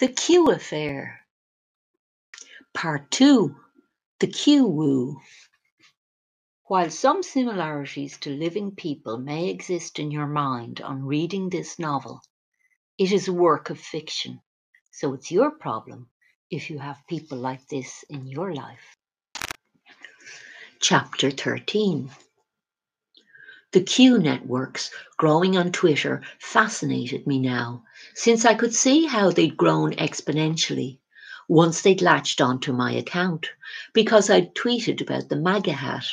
The Q Affair. Part 2 The Q Woo. While some similarities to living people may exist in your mind on reading this novel, it is a work of fiction, so it's your problem if you have people like this in your life. Chapter 13 The Q networks growing on Twitter fascinated me now, since I could see how they'd grown exponentially once they'd latched onto my account, because I'd tweeted about the MAGA hat.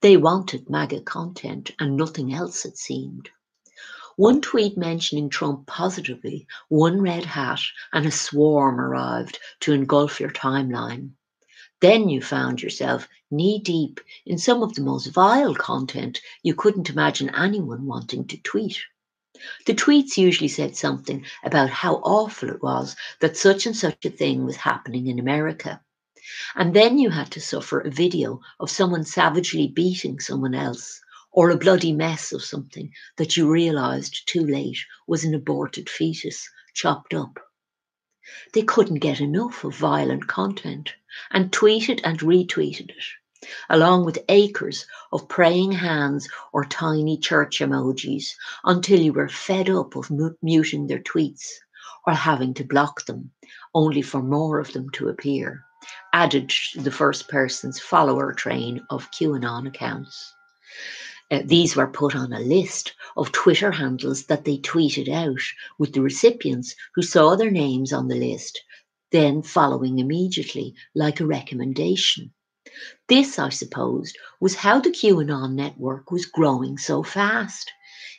They wanted MAGA content and nothing else, it seemed. One tweet mentioning Trump positively, one red hat, and a swarm arrived to engulf your timeline. Then you found yourself knee deep in some of the most vile content you couldn't imagine anyone wanting to tweet. The tweets usually said something about how awful it was that such and such a thing was happening in America. And then you had to suffer a video of someone savagely beating someone else, or a bloody mess of something that you realized too late was an aborted fetus chopped up. They couldn't get enough of violent content and tweeted and retweeted it, along with acres of praying hands or tiny church emojis until you were fed up of muting their tweets or having to block them, only for more of them to appear, added to the first person's follower train of QAnon accounts. Uh, these were put on a list of Twitter handles that they tweeted out, with the recipients who saw their names on the list then following immediately, like a recommendation. This, I supposed, was how the QAnon network was growing so fast.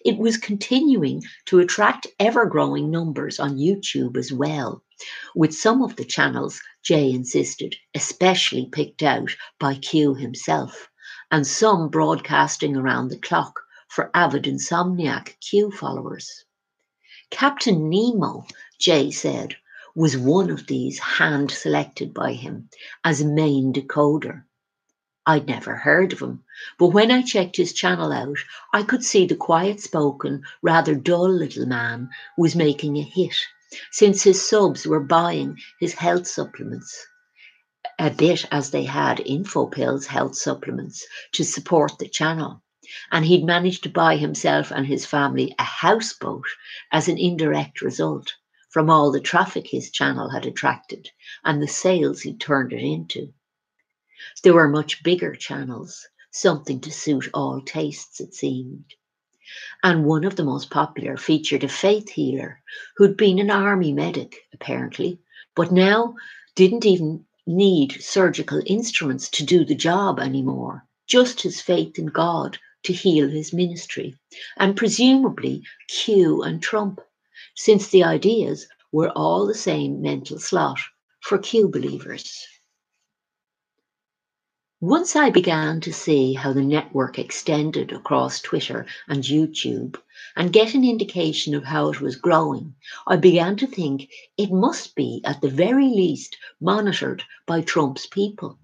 It was continuing to attract ever growing numbers on YouTube as well, with some of the channels, Jay insisted, especially picked out by Q himself and some broadcasting around the clock for avid insomniac Q followers. Captain Nemo, Jay said, was one of these hand selected by him as main decoder. I'd never heard of him, but when I checked his channel out, I could see the quiet spoken, rather dull little man was making a hit, since his subs were buying his health supplements a bit as they had InfoPills health supplements to support the channel. And he'd managed to buy himself and his family a houseboat as an indirect result from all the traffic his channel had attracted and the sales he'd turned it into. There were much bigger channels, something to suit all tastes, it seemed. And one of the most popular featured a faith healer who'd been an army medic, apparently, but now didn't even need surgical instruments to do the job anymore, just his faith in God to heal his ministry, and presumably Q and Trump, since the ideas were all the same mental slot for Q believers. Once I began to see how the network extended across Twitter and YouTube and get an indication of how it was growing, I began to think it must be, at the very least, monitored by Trump's people.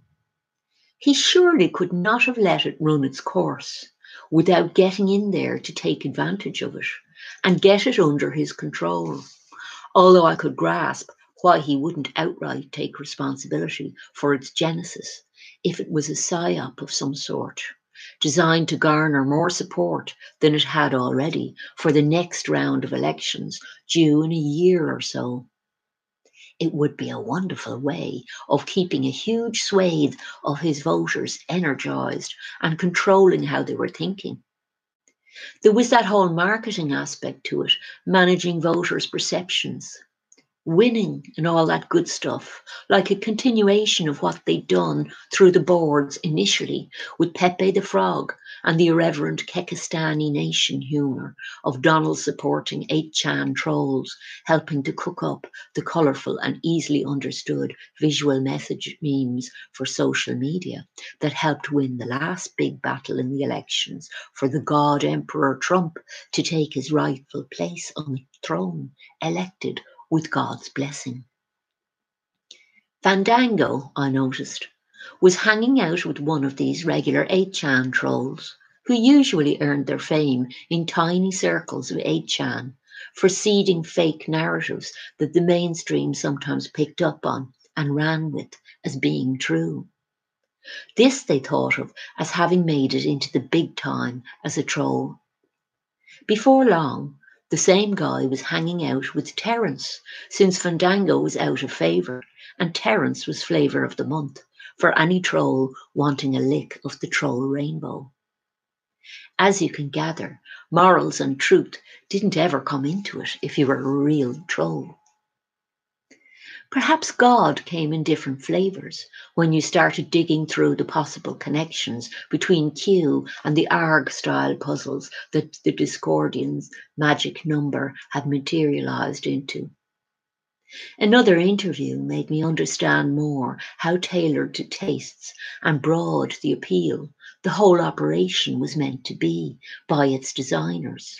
He surely could not have let it run its course without getting in there to take advantage of it and get it under his control. Although I could grasp why he wouldn't outright take responsibility for its genesis if it was a psyop of some sort, designed to garner more support than it had already for the next round of elections due in a year or so. It would be a wonderful way of keeping a huge swathe of his voters energized and controlling how they were thinking. There was that whole marketing aspect to it, managing voters' perceptions winning and all that good stuff, like a continuation of what they'd done through the boards initially with Pepe the Frog and the irreverent Kekistani nation humour of Donald supporting 8chan trolls, helping to cook up the colourful and easily understood visual message memes for social media that helped win the last big battle in the elections for the God Emperor Trump to take his rightful place on the throne, elected with God's blessing. Fandango, I noticed, was hanging out with one of these regular 8chan trolls, who usually earned their fame in tiny circles of 8chan, for seeding fake narratives that the mainstream sometimes picked up on and ran with as being true. This they thought of as having made it into the big time as a troll. Before long, the same guy was hanging out with Terence, since Fandango was out of favour, and Terence was flavour of the month for any troll wanting a lick of the troll rainbow. As you can gather, morals and truth didn't ever come into it if you were a real troll. Perhaps God came in different flavours when you started digging through the possible connections between Q and the ARG style puzzles that the Discordian's magic number had materialised into. Another interview made me understand more how tailored to tastes and broad the appeal the whole operation was meant to be by its designers.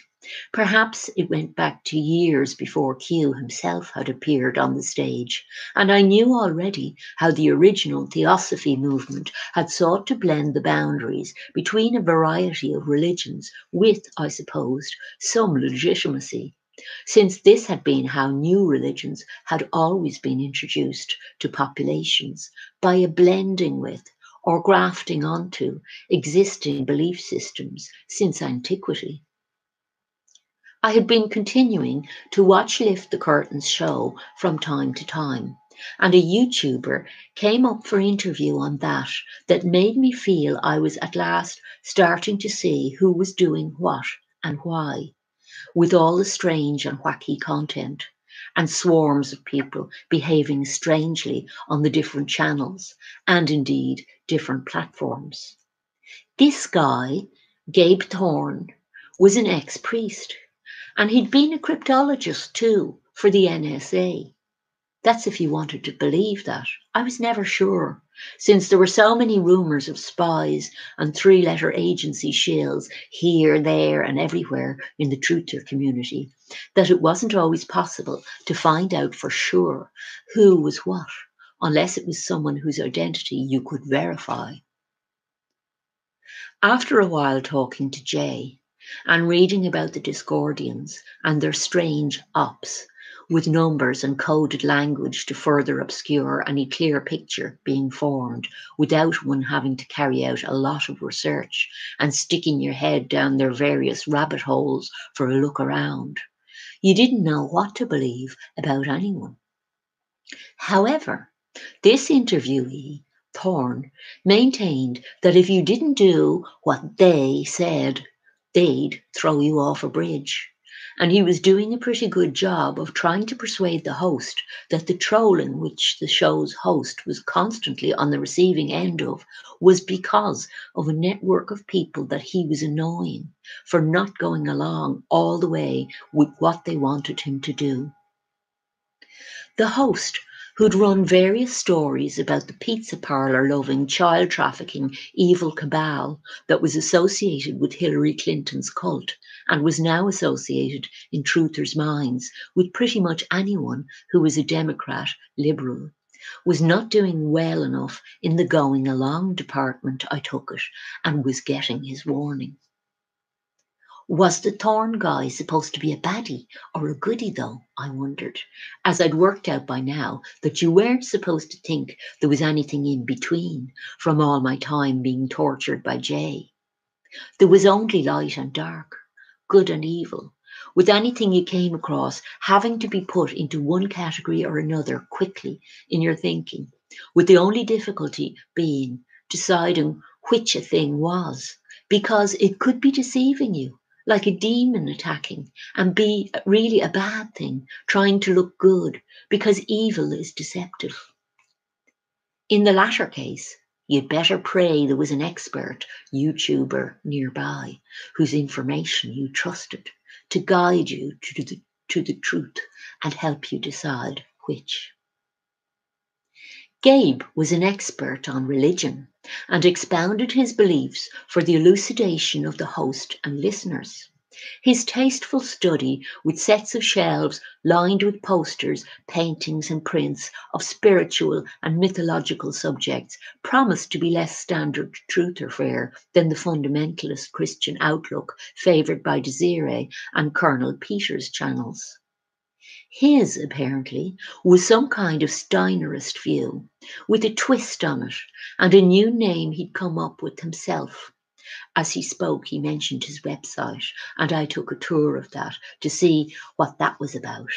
Perhaps it went back to years before Q himself had appeared on the stage, and I knew already how the original Theosophy movement had sought to blend the boundaries between a variety of religions with, I supposed, some legitimacy, since this had been how new religions had always been introduced to populations by a blending with or grafting onto existing belief systems since antiquity. I had been continuing to watch Lift the Curtains show from time to time, and a YouTuber came up for interview on that that made me feel I was at last starting to see who was doing what and why, with all the strange and wacky content and swarms of people behaving strangely on the different channels and indeed different platforms. This guy, Gabe Thorne, was an ex priest and he'd been a cryptologist too for the NSA. That's if you wanted to believe that. I was never sure, since there were so many rumours of spies and three letter agency shills here, there, and everywhere in the truther community, that it wasn't always possible to find out for sure who was what, unless it was someone whose identity you could verify. After a while talking to Jay, and reading about the Discordians and their strange ops with numbers and coded language to further obscure any clear picture being formed without one having to carry out a lot of research and sticking your head down their various rabbit holes for a look around. You didn't know what to believe about anyone. However, this interviewee, Thorne, maintained that if you didn't do what they said, they'd throw you off a bridge. And he was doing a pretty good job of trying to persuade the host that the trolling which the show's host was constantly on the receiving end of was because of a network of people that he was annoying for not going along all the way with what they wanted him to do. The host who'd run various stories about the pizza parlor loving, child trafficking, evil cabal that was associated with Hillary Clinton's cult and was now associated in truthers' minds with pretty much anyone who was a Democrat, liberal, was not doing well enough in the going along department, I took it, and was getting his warning. Was the Thorne guy supposed to be a baddie or a goodie, though? I wondered, as I'd worked out by now that you weren't supposed to think there was anything in between from all my time being tortured by Jay. There was only light and dark, good and evil, with anything you came across having to be put into one category or another quickly in your thinking, with the only difficulty being deciding which a thing was, because it could be deceiving you like a demon attacking and be really a bad thing, trying to look good because evil is deceptive. In the latter case, you'd better pray there was an expert YouTuber nearby whose information you trusted to guide you to the, to the truth and help you decide which. Gabe was an expert on religion and expounded his beliefs for the elucidation of the host and listeners. His tasteful study, with sets of shelves lined with posters, paintings, and prints of spiritual and mythological subjects, promised to be less standard truth affair than the fundamentalist Christian outlook favoured by Desiree and Colonel Peters' channels. His, apparently, was some kind of Steinerist view, with a twist on it, and a new name he'd come up with himself as he spoke, he mentioned his website, and I took a tour of that to see what that was about.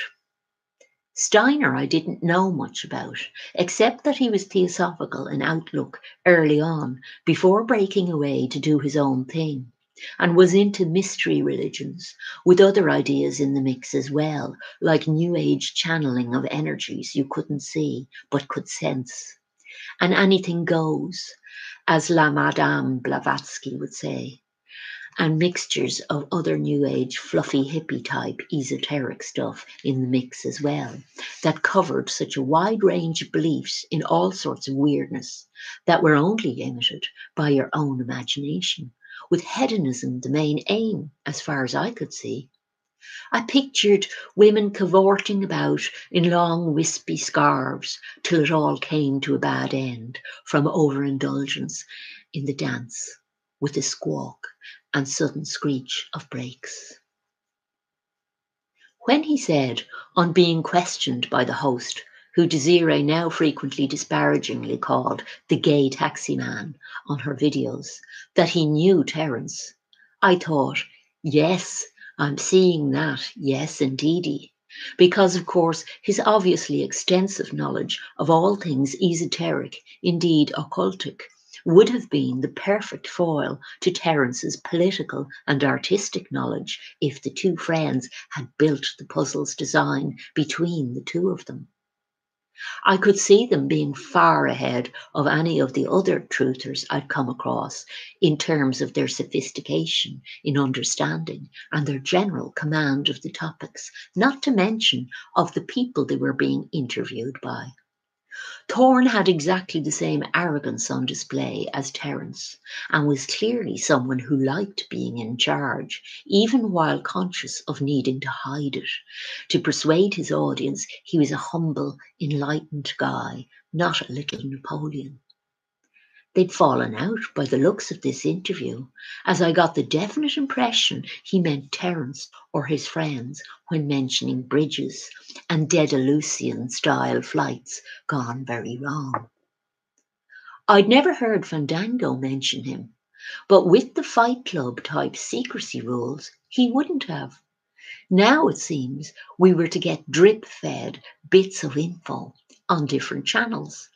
Steiner, I didn't know much about, except that he was theosophical in outlook early on, before breaking away to do his own thing, and was into mystery religions, with other ideas in the mix as well, like New Age channeling of energies you couldn't see but could sense. And anything goes, as La Madame Blavatsky would say, and mixtures of other New Age, fluffy hippie type esoteric stuff in the mix as well, that covered such a wide range of beliefs in all sorts of weirdness that were only limited by your own imagination, with hedonism the main aim, as far as I could see. I pictured women cavorting about in long wispy scarves till it all came to a bad end from overindulgence in the dance with a squawk and sudden screech of brakes. When he said, on being questioned by the host, who Desiree now frequently disparagingly called the gay taxi man on her videos, that he knew Terence, I thought, yes, I'm seeing that, yes, indeedy. Because, of course, his obviously extensive knowledge of all things esoteric, indeed occultic, would have been the perfect foil to Terence's political and artistic knowledge if the two friends had built the puzzle's design between the two of them. I could see them being far ahead of any of the other truthers I'd come across in terms of their sophistication in understanding and their general command of the topics, not to mention of the people they were being interviewed by. Thorne had exactly the same arrogance on display as Terence, and was clearly someone who liked being in charge, even while conscious of needing to hide it, to persuade his audience he was a humble, enlightened guy, not a little Napoleon. They'd fallen out by the looks of this interview, as I got the definite impression he meant Terence or his friends when mentioning bridges and Dedalusian style flights gone very wrong. I'd never heard Fandango mention him, but with the Fight Club type secrecy rules, he wouldn't have. Now it seems we were to get drip fed bits of info on different channels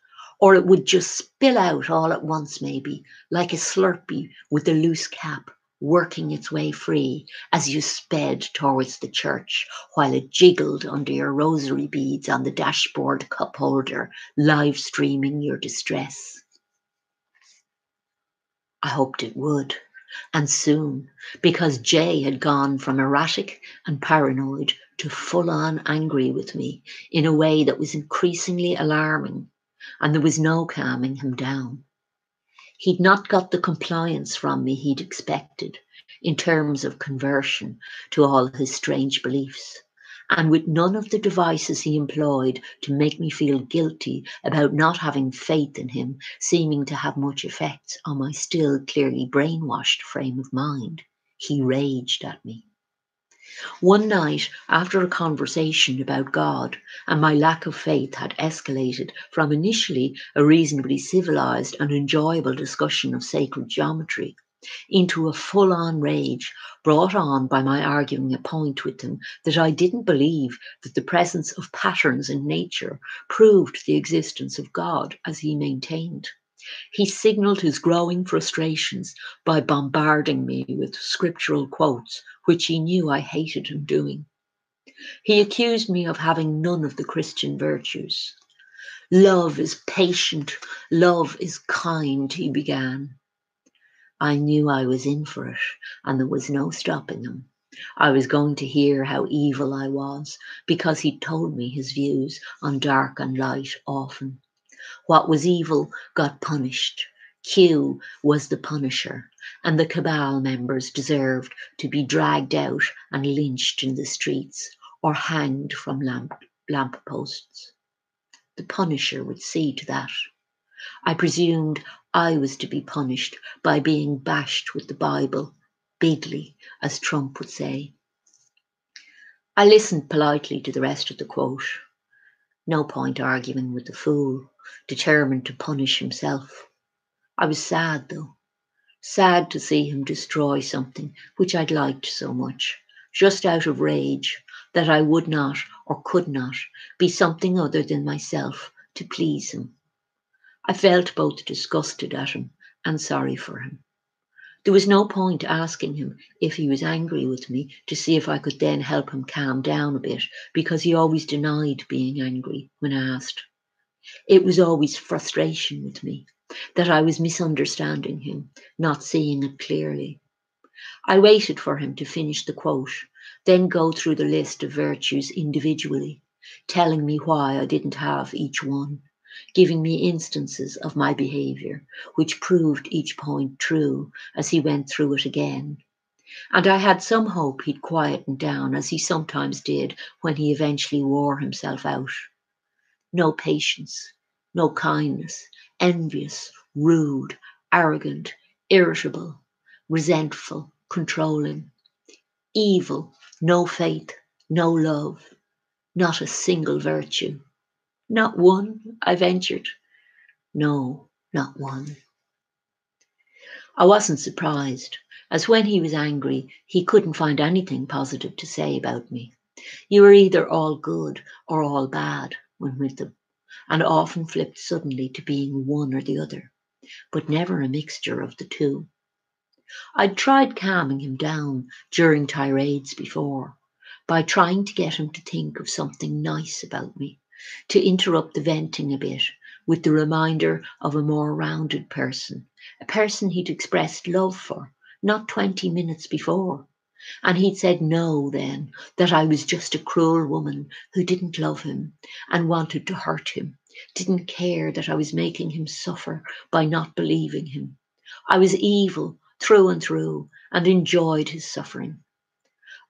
or it would just spill out all at once, maybe, like a slurpee with a loose cap working its way free as you sped towards the church while it jiggled under your rosary beads on the dashboard cup holder, live streaming your distress. I hoped it would, and soon, because Jay had gone from erratic and paranoid to full on angry with me in a way that was increasingly alarming and there was no calming him down. He'd not got the compliance from me he'd expected in terms of conversion to all his strange beliefs, and with none of the devices he employed to make me feel guilty about not having faith in him seeming to have much effect on my still clearly brainwashed frame of mind, he raged at me. One night, after a conversation about God and my lack of faith had escalated from initially a reasonably civilized and enjoyable discussion of sacred geometry into a full on rage brought on by my arguing a point with him that I didn't believe that the presence of patterns in nature proved the existence of God as he maintained. He signaled his growing frustrations by bombarding me with scriptural quotes, which he knew I hated him doing. He accused me of having none of the Christian virtues. Love is patient, love is kind, he began. I knew I was in for it, and there was no stopping him. I was going to hear how evil I was, because he'd told me his views on dark and light often. What was evil got punished. Q was the punisher, and the cabal members deserved to be dragged out and lynched in the streets or hanged from lamp, lamp posts. The punisher would see to that. I presumed I was to be punished by being bashed with the Bible, bigly, as Trump would say. I listened politely to the rest of the quote. No point arguing with the fool, determined to punish himself. I was sad, though, sad to see him destroy something which I'd liked so much, just out of rage that I would not or could not be something other than myself to please him. I felt both disgusted at him and sorry for him. There was no point asking him if he was angry with me to see if I could then help him calm down a bit, because he always denied being angry when asked. It was always frustration with me that I was misunderstanding him, not seeing it clearly. I waited for him to finish the quote, then go through the list of virtues individually, telling me why I didn't have each one, giving me instances of my behaviour, which proved each point true as he went through it again. And I had some hope he'd quieten down, as he sometimes did when he eventually wore himself out. No patience, no kindness, envious, rude, arrogant, irritable, resentful, controlling, evil, no faith, no love, not a single virtue. Not one, I ventured. No, not one. I wasn't surprised, as when he was angry, he couldn't find anything positive to say about me. You were either all good or all bad when with them and often flipped suddenly to being one or the other, but never a mixture of the two. I'd tried calming him down during tirades before by trying to get him to think of something nice about me, to interrupt the venting a bit with the reminder of a more rounded person, a person he'd expressed love for not 20 minutes before. And he'd said no then, that I was just a cruel woman who didn't love him and wanted to hurt him, didn't care that I was making him suffer by not believing him. I was evil through and through and enjoyed his suffering.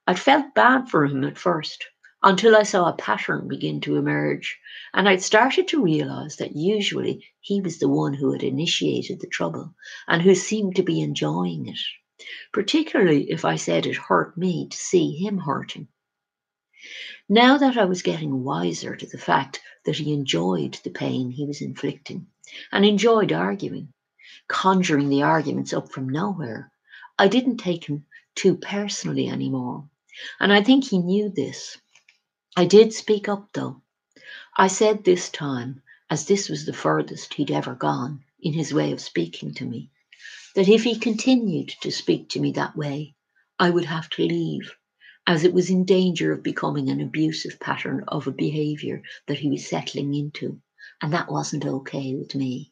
I'd felt bad for him at first until I saw a pattern begin to emerge, and I'd started to realize that usually he was the one who had initiated the trouble and who seemed to be enjoying it particularly if I said it hurt me to see him hurting. Now that I was getting wiser to the fact that he enjoyed the pain he was inflicting and enjoyed arguing, conjuring the arguments up from nowhere, I didn't take him too personally anymore. And I think he knew this. I did speak up though. I said this time, as this was the furthest he'd ever gone in his way of speaking to me, that if he continued to speak to me that way, I would have to leave, as it was in danger of becoming an abusive pattern of a behaviour that he was settling into, and that wasn't okay with me.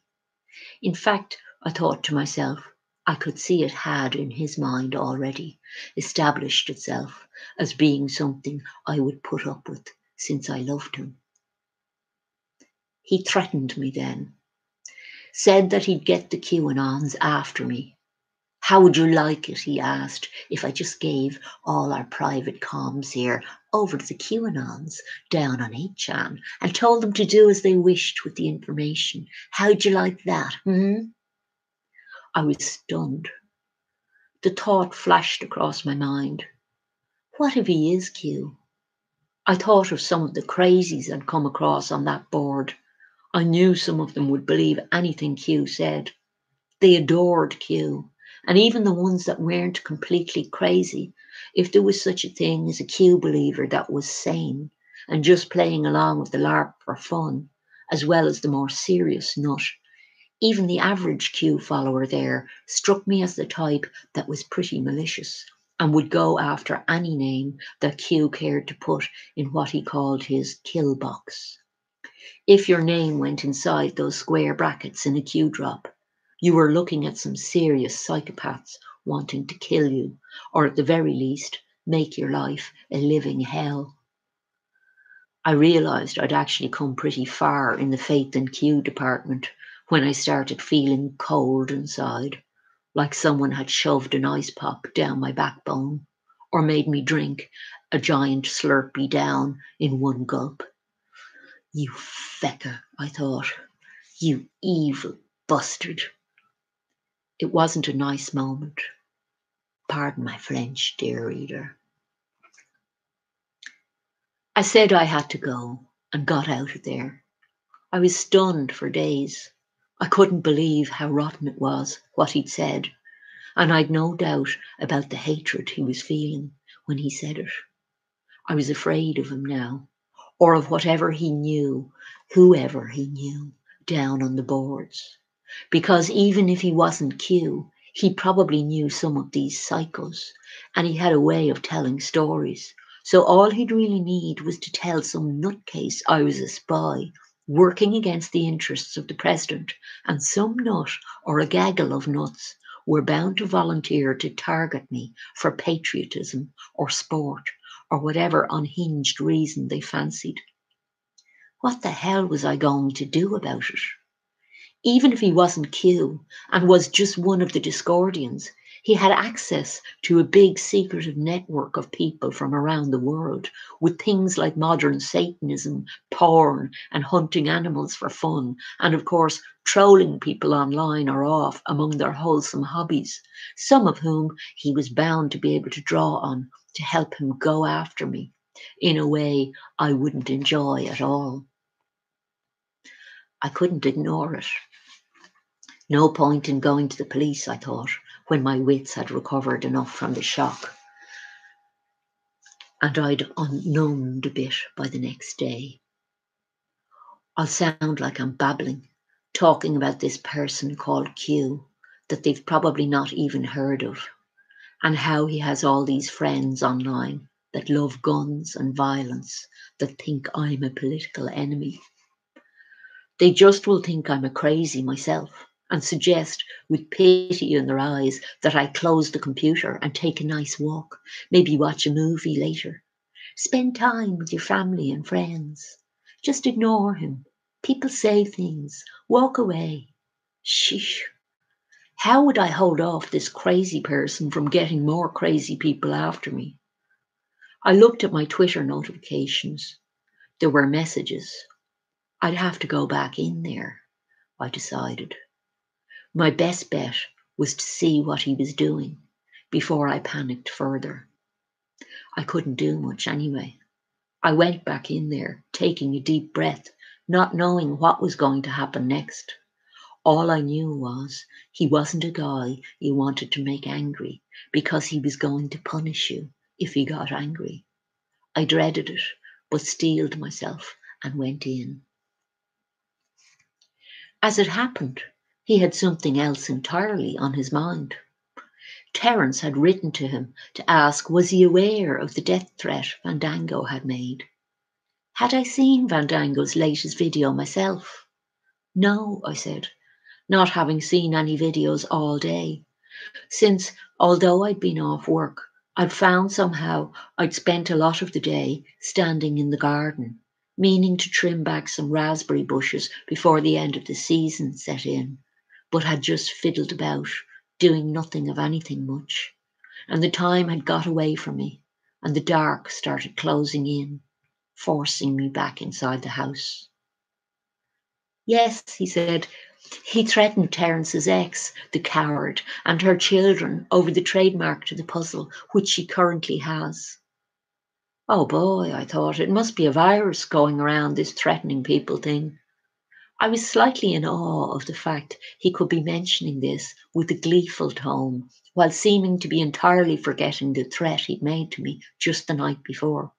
In fact, I thought to myself, I could see it had in his mind already established itself as being something I would put up with since I loved him. He threatened me then said that he'd get the QAnons after me. How would you like it, he asked, if I just gave all our private comms here over to the QAnons down on 8chan and told them to do as they wished with the information? How'd you like that? Hmm? I was stunned. The thought flashed across my mind. What if he is Q? I thought of some of the crazies I'd come across on that board I knew some of them would believe anything Q said. They adored Q, and even the ones that weren't completely crazy, if there was such a thing as a Q believer that was sane and just playing along with the LARP for fun, as well as the more serious nut. Even the average Q follower there struck me as the type that was pretty malicious and would go after any name that Q cared to put in what he called his kill box. If your name went inside those square brackets in a Q drop, you were looking at some serious psychopaths wanting to kill you, or at the very least, make your life a living hell. I realised I'd actually come pretty far in the faith and Q department when I started feeling cold inside, like someone had shoved an ice pop down my backbone or made me drink a giant slurpee down in one gulp. You fecker, I thought. You evil bastard. It wasn't a nice moment. Pardon my French, dear reader. I said I had to go and got out of there. I was stunned for days. I couldn't believe how rotten it was, what he'd said, and I'd no doubt about the hatred he was feeling when he said it. I was afraid of him now, or of whatever he knew, whoever he knew, down on the boards. Because even if he wasn't Q, he probably knew some of these psychos, and he had a way of telling stories. So all he'd really need was to tell some nutcase I was a spy working against the interests of the president, and some nut or a gaggle of nuts were bound to volunteer to target me for patriotism or sport or whatever unhinged reason they fancied. What the hell was I going to do about it? Even if he wasn't Q and was just one of the Discordians, he had access to a big secretive network of people from around the world with things like modern Satanism, porn, and hunting animals for fun, and of course, trolling people online or off among their wholesome hobbies, some of whom he was bound to be able to draw on to help him go after me in a way I wouldn't enjoy at all. I couldn't ignore it. No point in going to the police, I thought when my wits had recovered enough from the shock. And I'd unnumbed a bit by the next day. I'll sound like I'm babbling, talking about this person called Q that they've probably not even heard of, and how he has all these friends online that love guns and violence, that think I'm a political enemy. They just will think I'm a crazy myself and suggest with pity in their eyes that I close the computer and take a nice walk, maybe watch a movie later. Spend time with your family and friends. Just ignore him. People say things. Walk away. Sheesh. How would I hold off this crazy person from getting more crazy people after me? I looked at my Twitter notifications. There were messages. I'd have to go back in there, I decided. My best bet was to see what he was doing before I panicked further. I couldn't do much anyway. I went back in there, taking a deep breath, not knowing what was going to happen next. All I knew was he wasn't a guy you wanted to make angry because he was going to punish you if he got angry. I dreaded it, but steeled myself and went in. As it happened, he had something else entirely on his mind. Terence had written to him to ask was he aware of the death threat Fandango had made. Had I seen Fandango's latest video myself? No, I said, not having seen any videos all day, since although I'd been off work, I'd found somehow I'd spent a lot of the day standing in the garden, meaning to trim back some raspberry bushes before the end of the season set in but had just fiddled about, doing nothing of anything much. And the time had got away from me, and the dark started closing in, forcing me back inside the house. Yes, he said, he threatened Terence's ex, the coward, and her children over the trademark to the puzzle, which she currently has. Oh boy, I thought, it must be a virus going around this threatening people thing. I was slightly in awe of the fact he could be mentioning this with a gleeful tone, while seeming to be entirely forgetting the threat he'd made to me just the night before.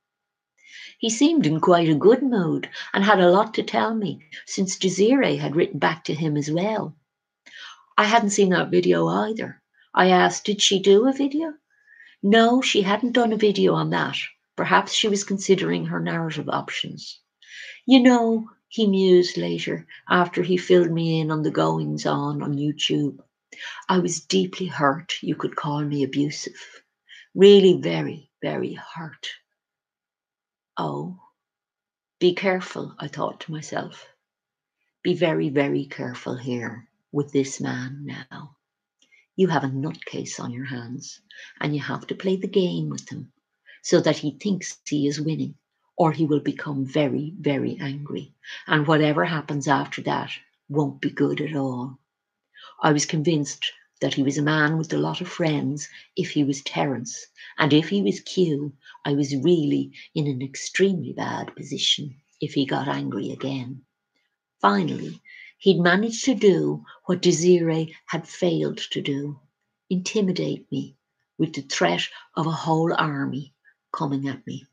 He seemed in quite a good mood and had a lot to tell me, since Desiree had written back to him as well. I hadn't seen that video either. I asked, did she do a video? No, she hadn't done a video on that. Perhaps she was considering her narrative options. You know, he mused later after he filled me in on the goings on on YouTube. I was deeply hurt. You could call me abusive. Really very, very hurt. Oh, be careful, I thought to myself. Be very, very careful here with this man now. You have a nutcase on your hands, and you have to play the game with him so that he thinks he is winning, or he will become very, very angry. And whatever happens after that won't be good at all. I was convinced that he was a man with a lot of friends if he was Terence, and if he was Q, I was really in an extremely bad position if he got angry again. Finally, he'd managed to do what Desiree had failed to do intimidate me with the threat of a whole army coming at me.